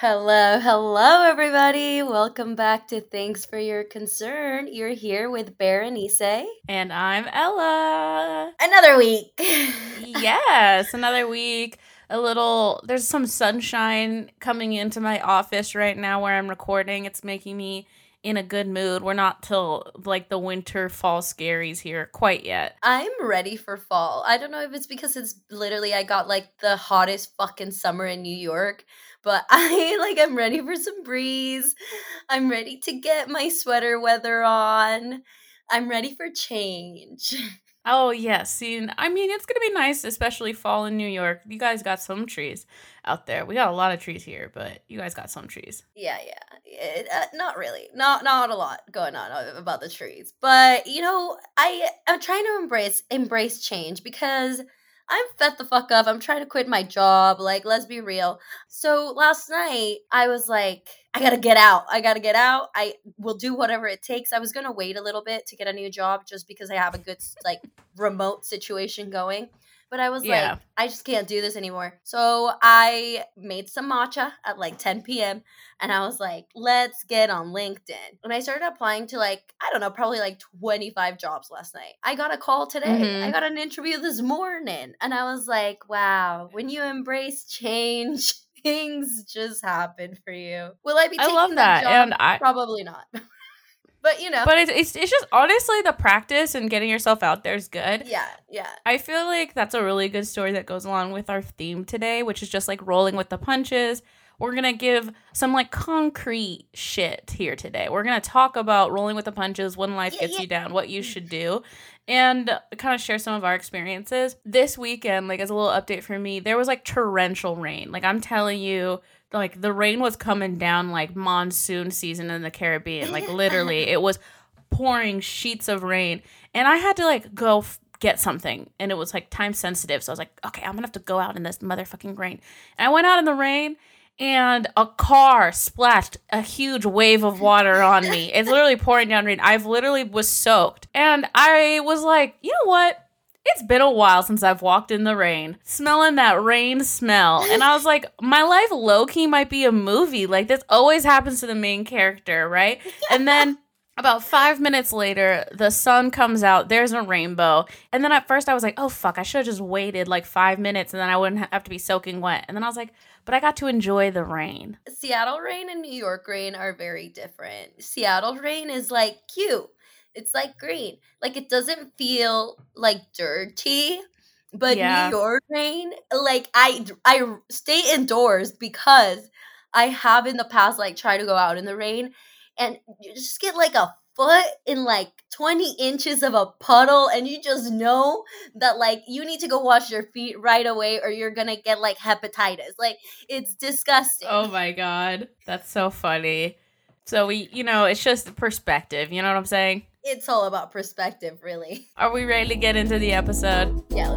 Hello, hello, everybody. Welcome back to Thanks for Your Concern. You're here with Berenice. And I'm Ella. Another week. yes, another week. A little, there's some sunshine coming into my office right now where I'm recording. It's making me in a good mood. We're not till like the winter fall scaries here quite yet. I'm ready for fall. I don't know if it's because it's literally I got like the hottest fucking summer in New York but I like I'm ready for some breeze. I'm ready to get my sweater weather on. I'm ready for change. Oh yes, see, I mean it's gonna be nice, especially fall in New York. You guys got some trees out there. We got a lot of trees here, but you guys got some trees. Yeah, yeah, it, uh, not really, not not a lot going on about the trees. But you know, I I'm trying to embrace embrace change because I'm fed the fuck up. I'm trying to quit my job. Like, let's be real. So last night, I was like, I gotta get out. I gotta get out. I will do whatever it takes. I was gonna wait a little bit to get a new job just because I have a good, like, remote situation going. But I was yeah. like, I just can't do this anymore. So I made some matcha at like 10 p.m. and I was like, let's get on LinkedIn. And I started applying to like, I don't know, probably like 25 jobs last night. I got a call today. Mm-hmm. I got an interview this morning. And I was like, wow, when you embrace change, things just happen for you. Will I be I love that. And I probably not. But you know, but it's, it's it's just honestly the practice and getting yourself out there is good. Yeah, yeah. I feel like that's a really good story that goes along with our theme today, which is just like rolling with the punches. We're gonna give some like concrete shit here today. We're gonna talk about rolling with the punches when life gets yeah. you down, what you should do, and kind of share some of our experiences. This weekend, like as a little update for me, there was like torrential rain. Like I'm telling you, like the rain was coming down like monsoon season in the Caribbean. Like literally, it was pouring sheets of rain, and I had to like go f- get something, and it was like time sensitive. So I was like, okay, I'm gonna have to go out in this motherfucking rain. And I went out in the rain. And a car splashed a huge wave of water on me. It's literally pouring down rain. I've literally was soaked. And I was like, you know what? it's been a while since I've walked in the rain, smelling that rain smell. And I was like, my life low key might be a movie. Like, this always happens to the main character, right? And then about five minutes later, the sun comes out. There's a rainbow. And then at first I was like, oh, fuck, I should have just waited like five minutes and then I wouldn't have to be soaking wet. And then I was like, but I got to enjoy the rain. Seattle rain and New York rain are very different. Seattle rain is like cute it's like green. Like it doesn't feel like dirty. But yeah. New York rain, like I I stay indoors because I have in the past like tried to go out in the rain and you just get like a foot in like 20 inches of a puddle and you just know that like you need to go wash your feet right away or you're gonna get like hepatitis. Like it's disgusting. Oh my god. That's so funny. So we you know it's just perspective you know what i'm saying? It's all about perspective, really. Are we ready to get into the episode? Yeah,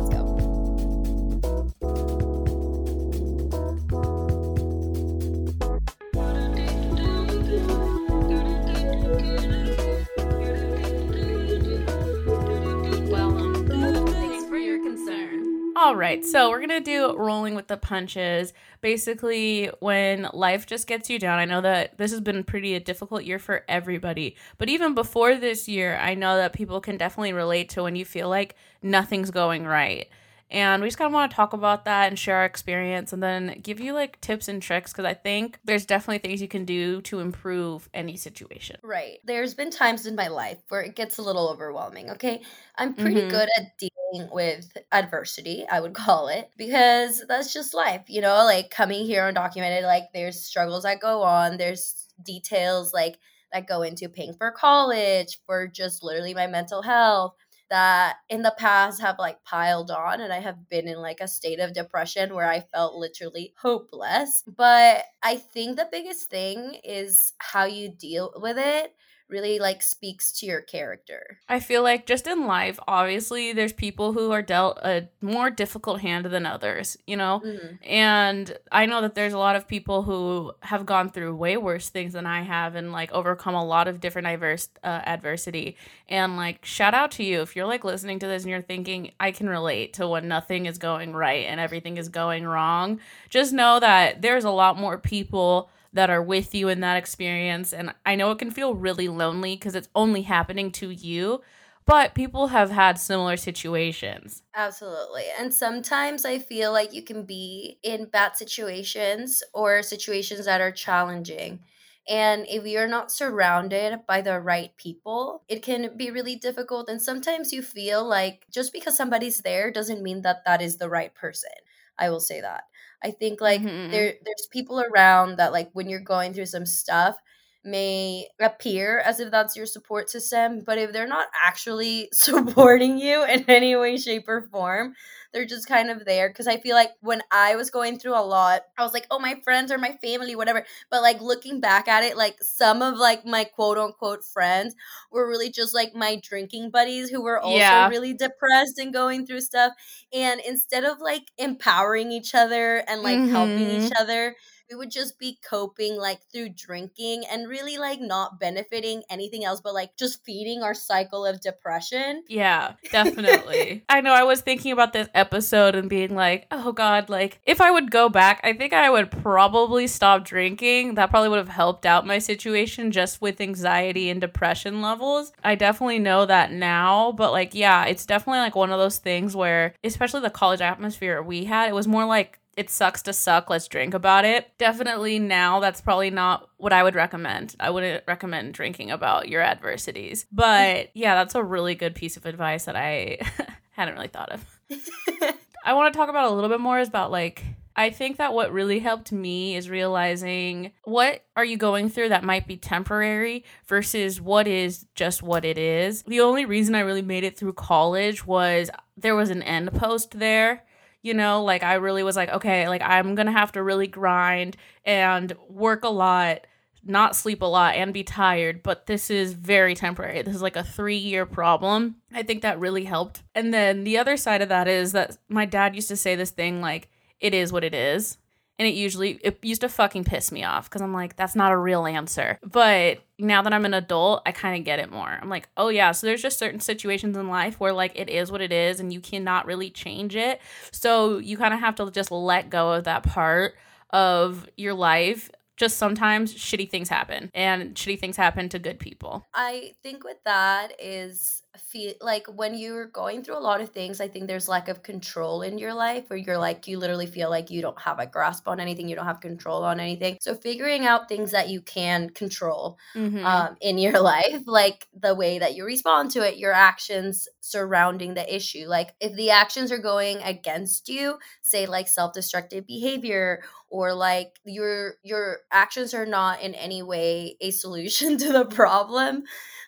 All right, so we're gonna do rolling with the punches. Basically, when life just gets you down, I know that this has been pretty a difficult year for everybody, but even before this year, I know that people can definitely relate to when you feel like nothing's going right. And we just kind of want to talk about that and share our experience and then give you like tips and tricks because I think there's definitely things you can do to improve any situation. Right. There's been times in my life where it gets a little overwhelming, okay? I'm pretty mm-hmm. good at dealing with adversity, I would call it, because that's just life, you know? Like coming here undocumented, like there's struggles that go on, there's details like that go into paying for college, for just literally my mental health that in the past have like piled on and I have been in like a state of depression where I felt literally hopeless. But I think the biggest thing is how you deal with it really like speaks to your character. I feel like just in life, obviously, there's people who are dealt a more difficult hand than others, you know? Mm-hmm. And I know that there's a lot of people who have gone through way worse things than I have and like overcome a lot of different diverse uh, adversity. And like, shout out to you if you're like listening to this and you're thinking, I can relate to when nothing is going right and everything is going wrong. Just know that there's a lot more people that are with you in that experience. And I know it can feel really lonely because it's only happening to you, but people have had similar situations. Absolutely. And sometimes I feel like you can be in bad situations or situations that are challenging. And if you're not surrounded by the right people, it can be really difficult. And sometimes you feel like just because somebody's there doesn't mean that that is the right person. I will say that. I think like Mhm. there there's people around that like when you're going through some stuff may appear as if that's your support system, but if they're not actually supporting you in any way shape or form, they're just kind of there cuz I feel like when I was going through a lot, I was like, "Oh, my friends or my family, whatever." But like looking back at it, like some of like my quote unquote friends were really just like my drinking buddies who were also Yeah. really depressed and going through stuff and instead of like empowering each other and like helping Mhm. each other we would just be coping like through drinking and really like not benefiting anything else but like just feeding our cycle of depression Yeah, definitely. I know I was thinking about this episode and being like, oh God, like if I would go back, I think I would probably stop drinking. That probably would have helped out my situation just with anxiety and depression levels. I definitely know that now, but like, yeah, it's definitely like one of those things where, especially the college atmosphere we had, it was more like, it sucks to suck. Let's drink about it. Definitely now, that's probably not what I would recommend. I wouldn't recommend drinking about your adversities. But yeah, that's a really good piece of advice that I hadn't really thought of. I want to talk about a little bit more is about like I think that what really helped me is realizing what are you going through that might be temporary versus what is just what it is. The only reason I really made it through college was there was an end post there. You know, like I really was like, okay, like I'm to have to really grind and work a lot not sleep a lot and be tired, but this is very temporary. This is like a three year problem. I think that really helped. And then the other side of that is that my dad used to say this thing like, it is what it is. And it usually, it used to fucking piss me off because I'm like, that's not a real answer. But now that I'm an adult, I kind of get it more. I'm like, oh yeah, so there's just certain situations in life where like it is what it is and you cannot really change it. So you kind of have to just let go of that part of your life just sometimes shitty things happen and shitty things happen to good people. I think with that is feel like when you're going through a lot of things, I think there's lack of control in your life where you're like you literally feel like you don't have a grasp on anything, you don't have control on anything. So figuring out things that you can control Mm-hmm. um, in your life, like the way that you respond to it, your actions surrounding the issue. Like if the actions are going against you, say like self-destructive behavior or like your your actions are not in any way a solution to the problem.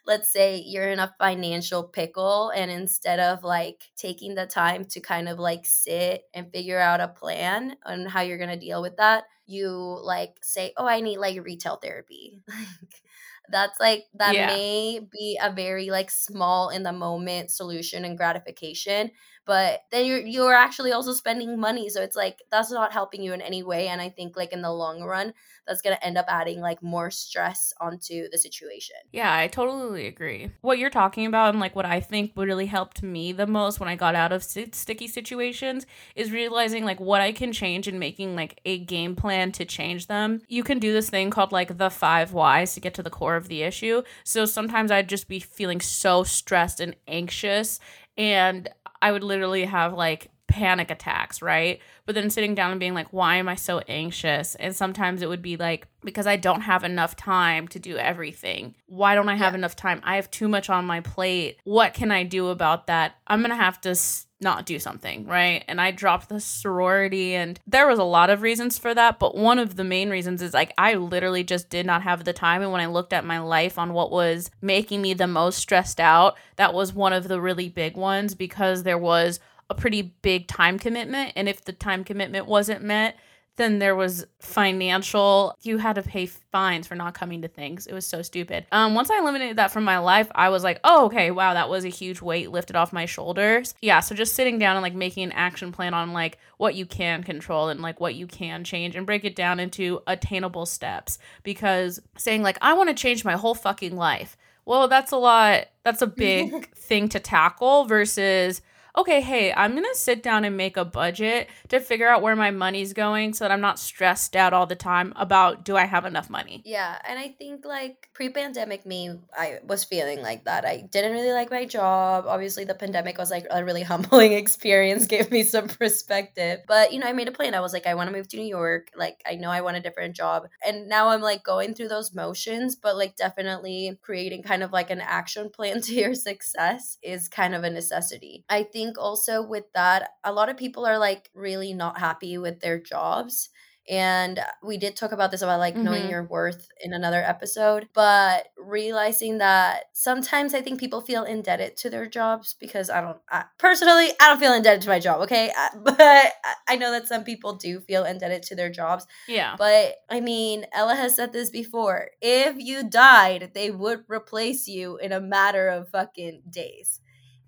Let's say you're in a financial pickle and instead of like taking the time to kind of like sit and figure out a plan on how you're going to deal with that, you like say, "Oh, I need like retail therapy." Like, that's like that Yeah. may be a very like small in the moment solution and gratification but then you're you're actually also spending money so it's like that's not helping you in any way and i think like in the long run that's going to end up adding like more stress onto the situation Yeah, I totally agree. What you're talking about and like what I think really helped me the most when I got out of si- sticky situations is realizing like what I can change and making like a game plan to change them. You can do this thing called like the five whys to get to the core of the issue. So sometimes I'd just be feeling so stressed and anxious and I would literally have like panic attacks, right? But then sitting down and being like, why am I so anxious? And sometimes it would be like, because I don't have enough time to do everything. Why don't I have Yeah. enough time? I have too much on my plate. What can I do about that? I'm going to have to s- not do something, right? And I dropped the sorority and there was a lot of reasons for that, but one of the main reasons is like I literally just did not have the time and when I looked at my life on what was making me the most stressed out, that was one of the really big ones because there was a pretty big time commitment and if the time commitment wasn't met, then there was financial you had to pay fines for not coming to things. It was so stupid. Um once i eliminated that from my life i was like oh okay wow that was a huge weight lifted off my shoulders. Yeah so just sitting down and like making an action plan on like what you can control and like what you can change and break it down into attainable steps. Because saying like i want to change my whole fucking life. Well that's a lot that's a big thing to tackle versus okay, hey, I'm going to sit down and make a budget to figure out where my money's going so that I'm not stressed out all the time about do I have enough money. Yeah, and I think like pre-pandemic me, I was feeling like that. I didn't really like my job. Obviously, the pandemic was like a really humbling experience, gave me some perspective. But, you know, I made a plan. I was like I want to move to New York. Like I know I want a different job. And now I'm like going through those motions, but like definitely creating kind of like an action plan to your success is kind of a necessity. I think think also with that, a lot of people are like really not happy with their jobs. And we did talk about this about like mm-hmm. knowing your worth in another episode, but realizing that sometimes I think people feel indebted to their jobs because I don't, I, personally, I don't feel indebted to my job, okay? But I know that some people do feel indebted to their jobs. Yeah. But I mean, Ella has said this before if you died, they would replace you in a matter of fucking days.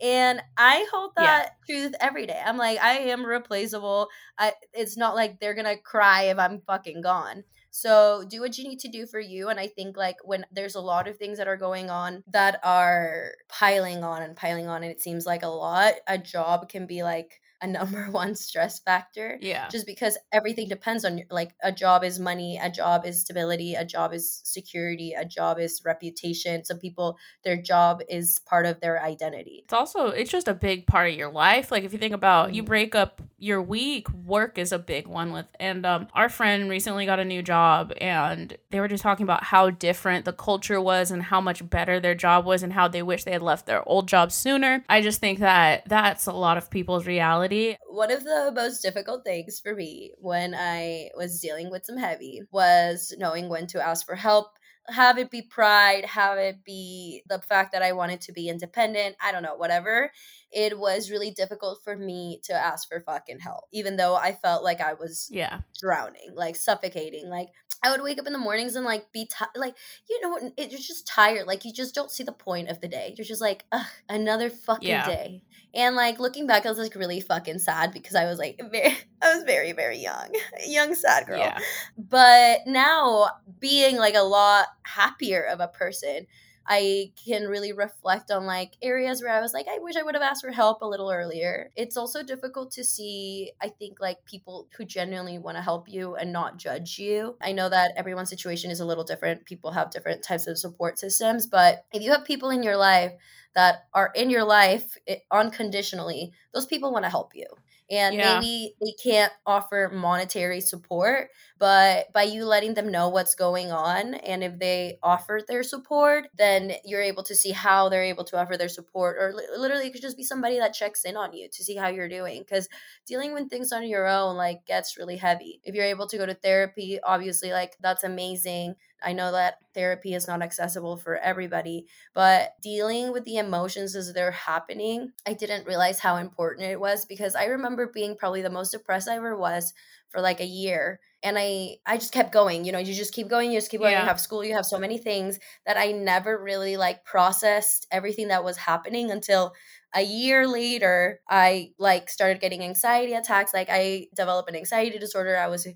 And I hold that yeah. truth every day. I'm like, I am replaceable. I, it's not like they're gonna cry if I'm fucking gone. So do what you need to do for you. And I think like when there's a lot of things that are going on that are piling on and piling on, and it seems like a lot, a job can be like a number one stress factor. Yeah. Just because everything depends on like a job is money, a job is stability, a job is security, a job is reputation. Some people their job is part of their identity. It's also it's just a big part of your life. Like if you think about you break up your week, work is a big one with and um our friend recently got a new job and they were just talking about how different the culture was and how much better their job was and how they wish they had left their old job sooner. I just think that that's a lot of people's reality one of the most difficult things for me when I was dealing with some heavy was knowing when to ask for help have it be pride, have it be the fact that I wanted to be independent, I don't know, whatever. It was really difficult for me to ask for fucking help, even though I felt like I was yeah drowning, like suffocating. Like I would wake up in the mornings and like be t- like you know it, you're just tired, like you just don't see the point of the day. You're just like another fucking yeah. day. And like looking back, I was like really fucking sad because I was like very, I was very very young, young sad girl. Yeah. But now being like a lot happier of a person, I can really reflect on like areas where I was like, I wish I would have asked for help a little earlier. It's also difficult to see, I think, like people who genuinely want to help you and not judge you. I know that everyone's situation is a little different. People have different types of support systems, but if you have people in your life that are in your life it, unconditionally, those people want to help you. And yeah. maybe they can't offer monetary support, but by you letting them know what's going on, and if they offer their support, then you're able to see how they're able to offer their support. Or li- literally, it could just be somebody that checks in on you to see how you're doing. Because dealing with things on your own, like, gets really heavy. If you're able to go to therapy, obviously, like, that's amazing I know that therapy is not accessible for everybody, but dealing with the emotions as they're happening, I didn't realize how important it was because I remember being probably the most depressed I ever was for like a year and i i just kept going you know you just keep going you just keep going yeah. you have school you have so many things that i never really like processed everything that was happening until a year later i like started getting anxiety attacks like i developed an anxiety disorder i was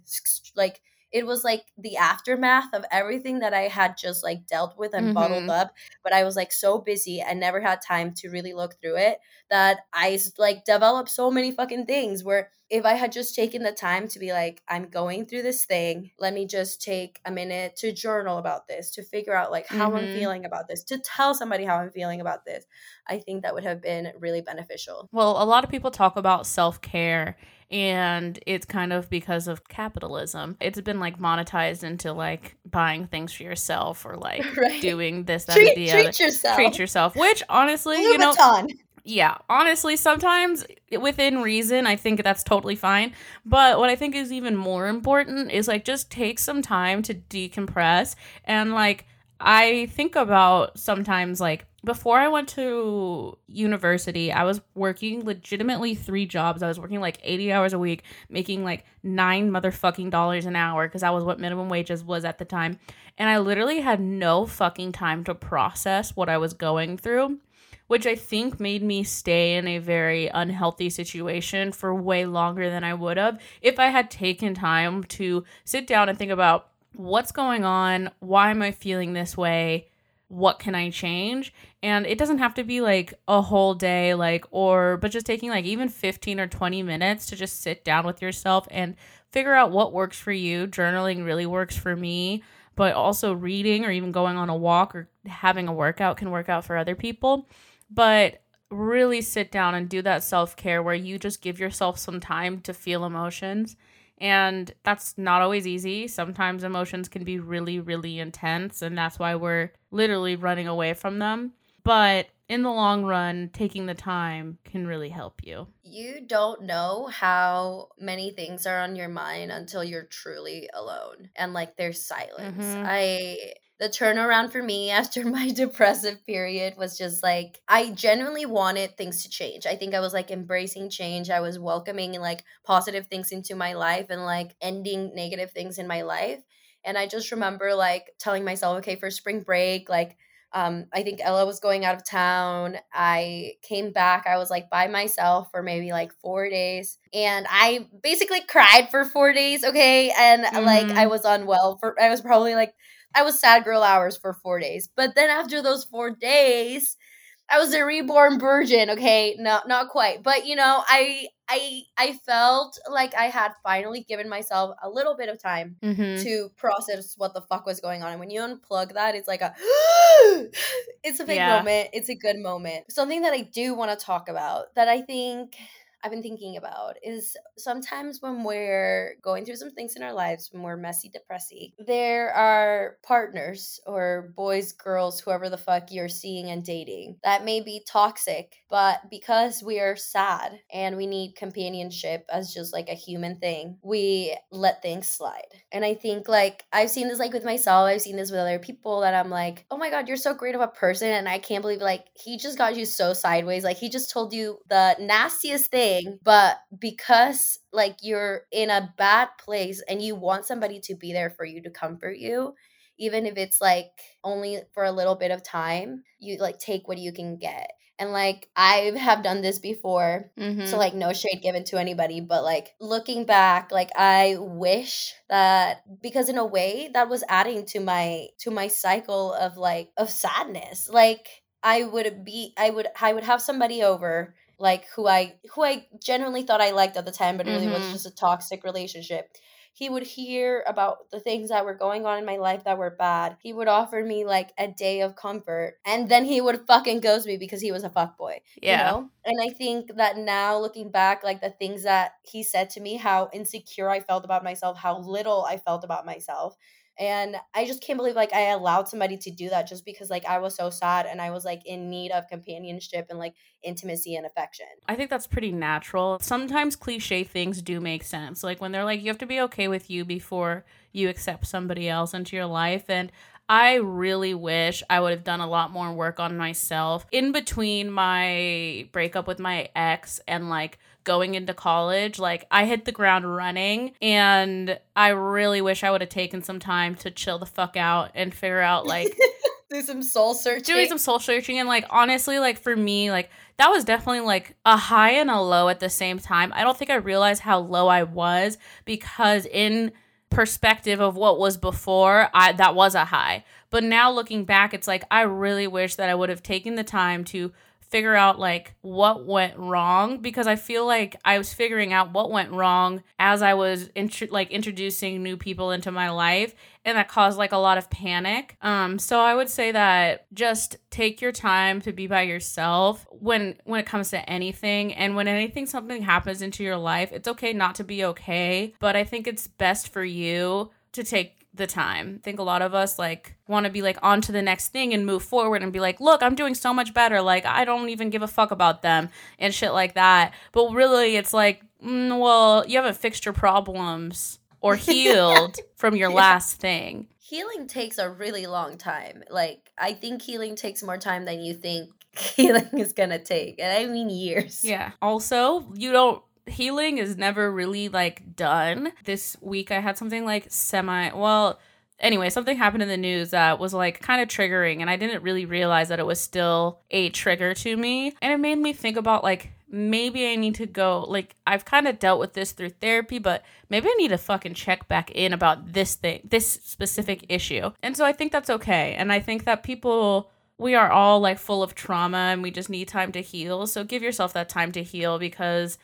like it was like the aftermath of everything that I had just like dealt with and mm-hmm. bottled up. But I was like so busy and never had time to really look through it that I like developed so many fucking things where if I had just taken the time to be like, I'm going through this thing, let me just take a minute to journal about this, to figure out like how mm-hmm. I'm feeling about this, to tell somebody how I'm feeling about this, I think that would have been really beneficial. Well, a lot of people talk about self care and it's kind of because of capitalism. It's been like monetized into like buying things for yourself or like right. doing this that treat, the treat yourself. Treat yourself, which honestly, Louis you know, Vuitton. yeah, honestly, sometimes eh, within reason, I think that's totally fine. But what I think is even more important is like just take some time to decompress and like I think about sometimes like before I went to university, I was working legitimately three jobs. I was working like 80 hours a week, making like nine motherfucking dollars an hour because that was what minimum wages was at the time. And I literally had no fucking time to process what I was going through, which I think made me stay in a very unhealthy situation for way longer than I would have if I had taken time to sit down and think about what's going on, why am I feeling this way? What can I change? And it doesn't have to be like a whole day, like, or, but just taking like even 15 or 20 minutes to just sit down with yourself and figure out what works for you. Journaling really works for me, but also reading or even going on a walk or having a workout can work out for other people. But really sit down and do that self care where you just give yourself some time to feel emotions and that's not always easy. Sometimes emotions can be really, really intense, and that's why we're literally running away from them. But in the long run, taking the time can really help you. You don't know how many things are on your mind until you're truly alone and like there's silence. Mm-hmm. I the turnaround for me after my depressive period was just like I genuinely wanted things to change. I think I was like embracing change. I was welcoming like positive things into my life and like ending negative things in my life. And I just remember like telling myself, okay, for spring break, like um, I think Ella was going out of town. I came back. I was like by myself for maybe like four days. And I basically cried for four days. Okay. And mm-hmm. like I mm-hmm. was unwell for, I was probably like I was sad girl hours for four days. But then after those four days, I was a reborn virgin. Okay, no, not quite, but you know, I I I felt like I had finally given myself a little bit of time mm-hmm. to process what the fuck was going on. And when you unplug that, it's like a it's a big yeah. moment. It's a good moment. Something that I do want to talk about that I think I've been thinking about is sometimes when we're going through some things in our lives, when we're messy, depressy, there are partners or boys, girls, whoever the fuck you're seeing and dating that may be toxic, but because we are sad and we need companionship as just like a human thing, we let things slide. And I think like I've seen this like with myself, I've seen this with other people that I'm like, oh my God, you're so great of a person. And I can't believe like he just got you so sideways. Like he just told you the nastiest thing thing, but because like you're in a bad place and you want somebody to be there for you to comfort you, even if it's like only for a little bit of time, you like take what you can get. And like I have done this before. Mm-hmm. So like no shade given to anybody, but like looking back, like I wish that because in a way that was adding to my to my cycle of like of sadness. Like I would be I would I would have somebody over like who I who I genuinely thought I liked at the time, but mm-hmm. really was mm-hmm. just a toxic relationship. He would hear about the things that were going on in my life that were bad. He would offer me like a day of comfort, and then he would fucking ghost me because he was a fuck boy. Yeah. You know? And I think that now looking back, like the things that he said to me, how insecure I felt about myself, how little I felt about myself and i just can't believe like i allowed somebody to do that just because like i was so sad and i was like in need of companionship and like intimacy and affection. I think that's pretty natural. Sometimes cliche things do make sense like when they're like you have to be okay with you before you accept somebody else into your life and I really wish I would have done a lot more work on myself in between my breakup with my ex and like going into college. Like I hit the ground running and I really wish I would have taken some time to chill the fuck out and figure out like do some soul searching. Doing some soul searching and like honestly like for me like that was definitely like a high and a low at the same time. I don't think I realized how low I was because in perspective of what was before, I that was a high. But now looking back, it's like I really wish that I would have taken the time to figure out like what went wrong because I feel like I was figuring out what went wrong as I was int- like introducing new people into my life and that caused like a lot of panic. Um so I would say that just take your time to be by yourself when when it comes to anything and when anything something happens into your life, it's okay not to be okay, but I think it's best for you to take the time. I think a lot of us like want to be like on to the next thing and move forward and be like, look, I'm doing so much better. Like, I don't even give a fuck about them and shit like that. But really, it's like, mm, well, you haven't fixed your problems or healed from your Yeah. last thing. Healing takes a really long time. Like I think healing takes more time than you think healing is gonna take, and I mean years. Yeah. Also, you don't healing is never really like done. This week I had something like semi well anyway, something happened in the news that was like kind of triggering and I didn't really realize that it was still a trigger to me. And it made me think about like maybe I need to go like I've kind of dealt with this through therapy, but maybe I need to fucking check back in about this thing, this specific issue. And so I think that's okay. And I think that people we are all like full of trauma and we just need time to heal. So give yourself that time to heal because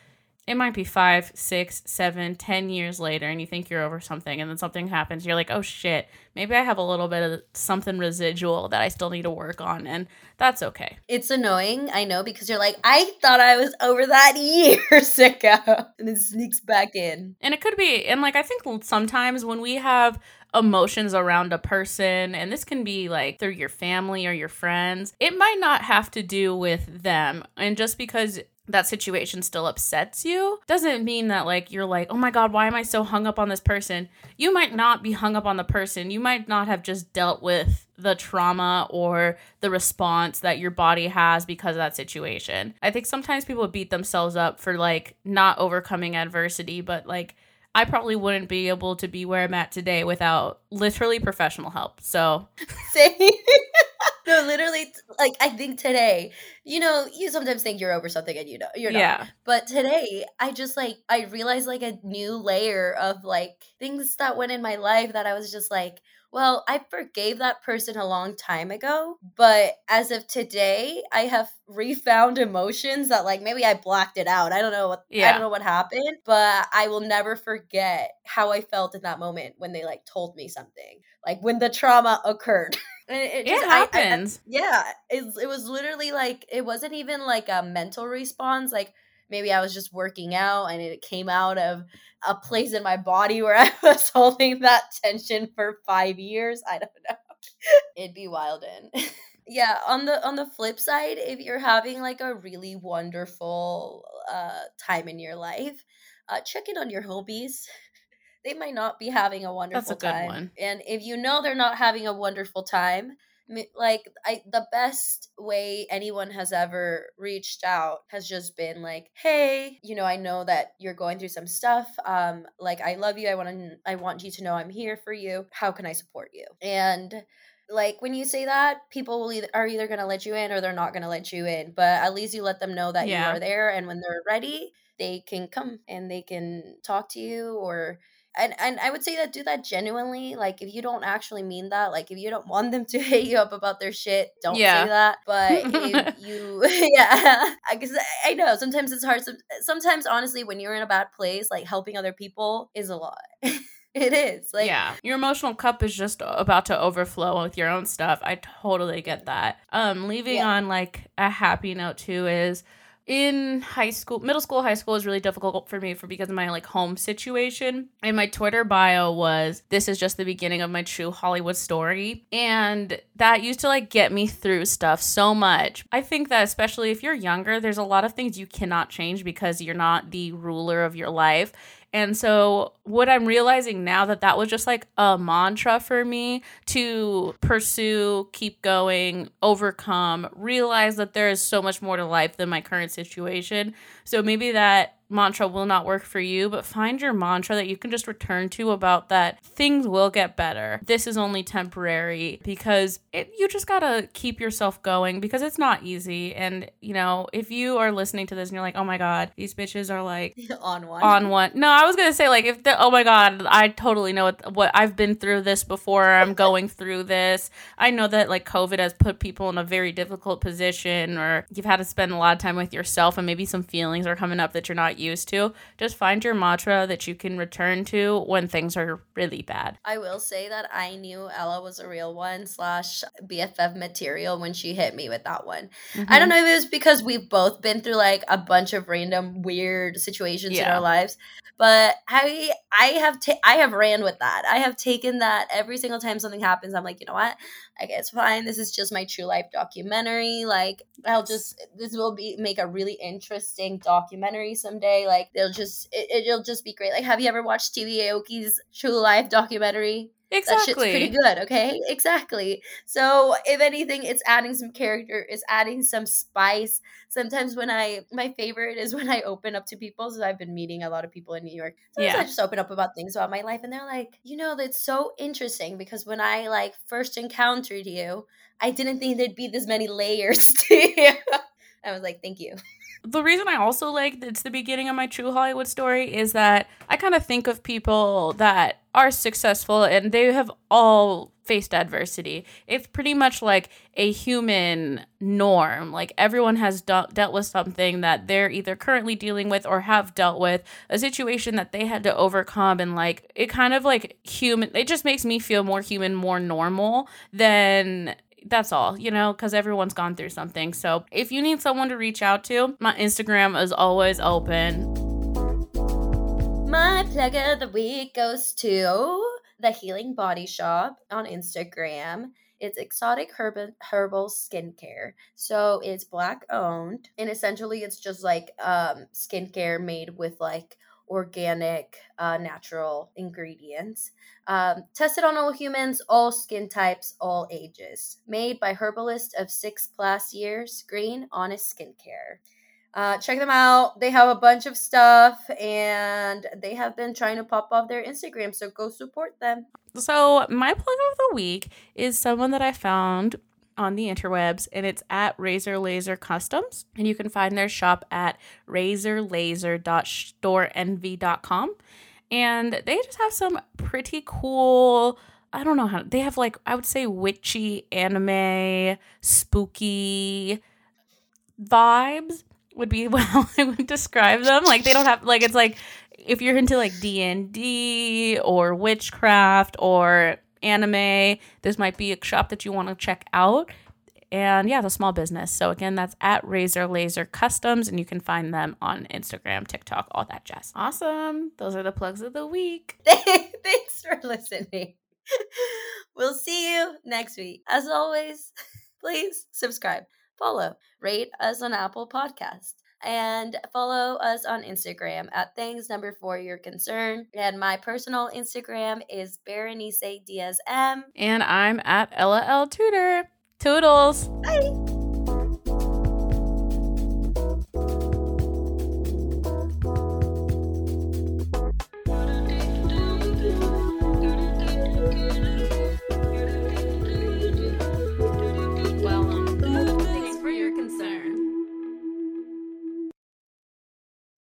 it might be five, six, seven, ten years later and you think you're over something and then something happens. You're like, oh shit, maybe I have a little bit of something residual that I still need to work on. And that's okay. It's annoying, I know, because you're like, I thought I was over that years ago, and it sneaks back in. And it could be, and like I think sometimes when we have emotions around a person, and this can be like through your family or your friends, it might not have to do with them. And just because that situation still upsets you doesn't mean that like you're like oh my god why am i so hung up on this person? You might not be hung up on the person. You might not have just dealt with the trauma or the response that your body has because of that situation. I think sometimes people beat themselves up for like not overcoming adversity but like I probably wouldn't be able to be where I'm at today without literally professional help. So, Same. no, literally, like I think today, you know, you sometimes think you're over something and you know you're not. yeah. But today, I just like I realized like a new layer of like things that went in my life that I was just like, well, I forgave that person a long time ago, but as of today, I have refound emotions that like maybe I blocked it out. I don't know what yeah. I don't know what happened, but I will never forget how I felt in that moment when they like told me something. Like when the trauma occurred. It, It just- I- I- I- happens. yeah, it, it was literally like it wasn't even like a mental response. Like maybe I was just working out and it came out of a place in my body where I was holding that tension for five years. I don't know. It'd be wild in. yeah, on the on the flip side, if you're having like a really wonderful uh time in your life, uh check in on your homies. They might not be having a wonderful good time. one. And if you know they're not having a wonderful time, like I the best way anyone has ever reached out has just been like, "Hey, you know, I know that you're going through some stuff. Um like I love you. I want to I want you to know I'm here for you. How can I support you?" And like when you say that, people will either are either going to let you in or they're not going to let you in, but at least you let them know that Yeah. you are there and when they're ready, they can come and they can talk to you or and and I would say that do that genuinely. Like if you don't actually mean that, like if you don't want them to hit you up about their shit, don't Yeah. say that. But if you, yeah, I guess I- I know sometimes it's hard. Sometimes honestly, when you're in a bad place, like helping other people is a lot. it is like yeah. Your emotional cup is just about to overflow with your own stuff. I totally get that. Um leaving Yeah. on like a happy note too is in high school, middle school, high school was really difficult for me for because of my like home situation. And my Twitter bio was this is just the beginning of my true Hollywood story. And that used to like get me through stuff so much. I think that especially if you're younger, there's a lot of things you cannot change because you're not the ruler of your life. And so, what I'm realizing now that that was just like a mantra for me to pursue, keep going, overcome, realize that there is so much more to life than my current situation. So, maybe that mantra will not work for you, but find your mantra that you can just return to about that things will get better. This is only temporary because it, you just gotta keep yourself going because it's not easy. And, you know, if you are listening to this and you're like, oh my God, these bitches are like, on one. on one. No, I was gonna say like if the oh my god, I totally know what, what I've been through this before. I'm going through this. I know that like COVID has put people in a very difficult position, or you've had to spend a lot of time with yourself, and maybe some feelings are coming up that you're not used to. Just find your mantra that you can return to when things are really bad. I will say that I knew Ella was a real one slash BFF material when she hit me with that one. I don't mm-hmm. know if it was because we've both been through like a bunch of random weird situations in our lives, but I I have ta- I have ran with that. I have taken that every single time something happens. I'm like, you know what? Like it's fine. This is just my true life documentary. Like I'll just this will be make a really interesting documentary someday. Like they'll just it, it'll just be great. Like have you ever watched TV Aoki's True Life documentary? Exactly. That shit's pretty good, okay? Exactly. So if anything, it's adding some character, it's adding some spice. Sometimes when I my favorite is when I open up to people. So I've been meeting a lot of people in New York. Sometimes Yeah. I just open up about things about my life and they're like, you know, that's so interesting because when I like first encountered you, I didn't think there'd be this many layers to you. I was like, thank you. the reason I also like it's the beginning of my true Hollywood story is that I kind of think of people that are successful and they have all faced adversity. It's pretty much like a human norm. Like everyone has de- dealt with something that they're either currently dealing with or have dealt with, a situation that they had to overcome and like it kind of like human it just makes me feel more human, more normal than that's all, you know, because everyone's gone through something. So if you need someone to reach out to, my Instagram is always open. My plug of the week goes to the Healing Body Shop on Instagram. It's exotic herbal herbal skincare. So it's black owned and essentially it's just like um skincare made with like organic uh, natural ingredients. Um, tested on all humans, all skin types, all ages. Made by herbalists of six plus years. Green, honest skincare. Uh, check them out. They have a bunch of stuff and they have been trying to pop off their Instagram. So go support them. So my plug of the week is someone that I found on the interwebs and it's at Razor Laser Customs and you can find their shop at razorlaser.storenvy.com and they just have some pretty cool I don't know how they have like I would say witchy anime spooky vibes would be how I would describe them. Like they don't have like it's like if you're into like D&D or witchcraft or anime, this might be a shop that you want to check out. And yeah, it's a small business. So again, that's at Razor Laser Customs, and you can find them on Instagram, TikTok, all that jazz. Awesome. Those are the plugs of the week. Thanks for listening. We'll see you next week. As always, please subscribe, follow, rate us on Apple Podcast. And follow us on Instagram at thanks number four your concern. And my personal Instagram is Berenice Diaz M. And I'm at Ella L Tutor. Toodles. Bye.